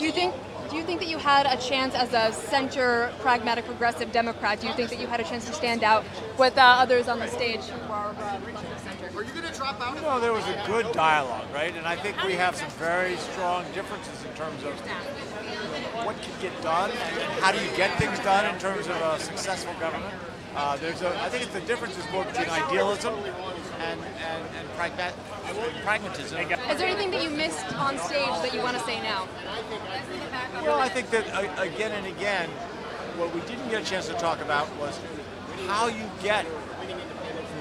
Do you think do you think that you had a chance as a center pragmatic progressive Democrat? Do you think that you had a chance to stand out with uh, others on the stage who are uh, left of center? Are you going to drop out? You know, there was a good dialogue, right? And I think we have some very strong differences in terms of what can get done and, and how do you get things done in terms of a successful government. Uh, there's a, I think it's the difference is more between idealism and, and, and pragma- pragmatism. Is there anything that you missed on stage that you want to say now? Well, I think that uh, again and again, what we didn't get a chance to talk about was how you get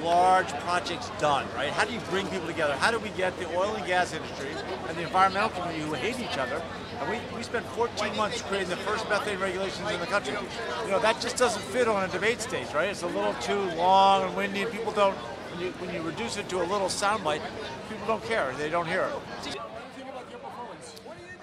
large projects done, right? How do you bring people together? How do we get the oil and gas industry and the environmental community who hate each other? And we, we spent 14 months creating the first methane regulations in the country. You know, that just doesn't fit on a debate stage, right? It's a little too long and windy, and people don't, when you, when you reduce it to a little soundbite, people don't care. They don't hear it.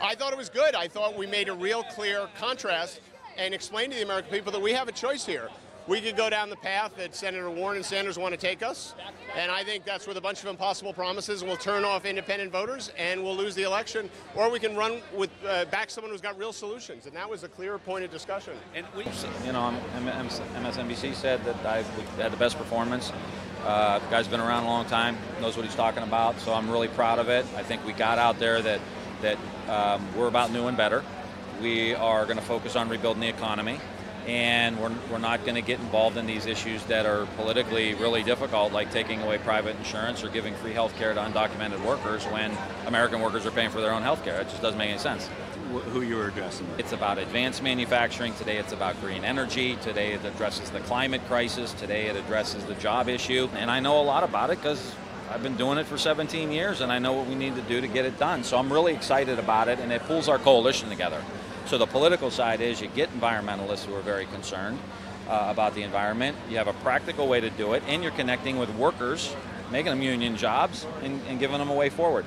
I thought it was good. I thought we made a real clear contrast and explained to the American people that we have a choice here. We could go down the path that Senator Warren and Sanders want to take us, and I think that's with a bunch of impossible promises, and we'll turn off independent voters and we'll lose the election, or we can run with uh, back someone who's got real solutions, and that was a clear point of discussion. And we, you know, M- M- MSNBC said that I had the best performance. Uh, the guy's been around a long time, knows what he's talking about, so I'm really proud of it. I think we got out there that that um, we're about new and better. We are going to focus on rebuilding the economy, and we're, we're not going to get involved in these issues that are politically really difficult, like taking away private insurance or giving free health care to undocumented workers when American workers are paying for their own health care. It just doesn't make any sense. who you were addressing. It's about advanced manufacturing. Today it's about green energy. Today it addresses the climate crisis. Today it addresses the job issue. And I know a lot about it because I've been doing it for 17 years and I know what we need to do to get it done. So I'm really excited about it and it pulls our coalition together. So the political side is you get environmentalists who are very concerned uh, about the environment. You have a practical way to do it and you're connecting with workers, making them union jobs and, and giving them a way forward.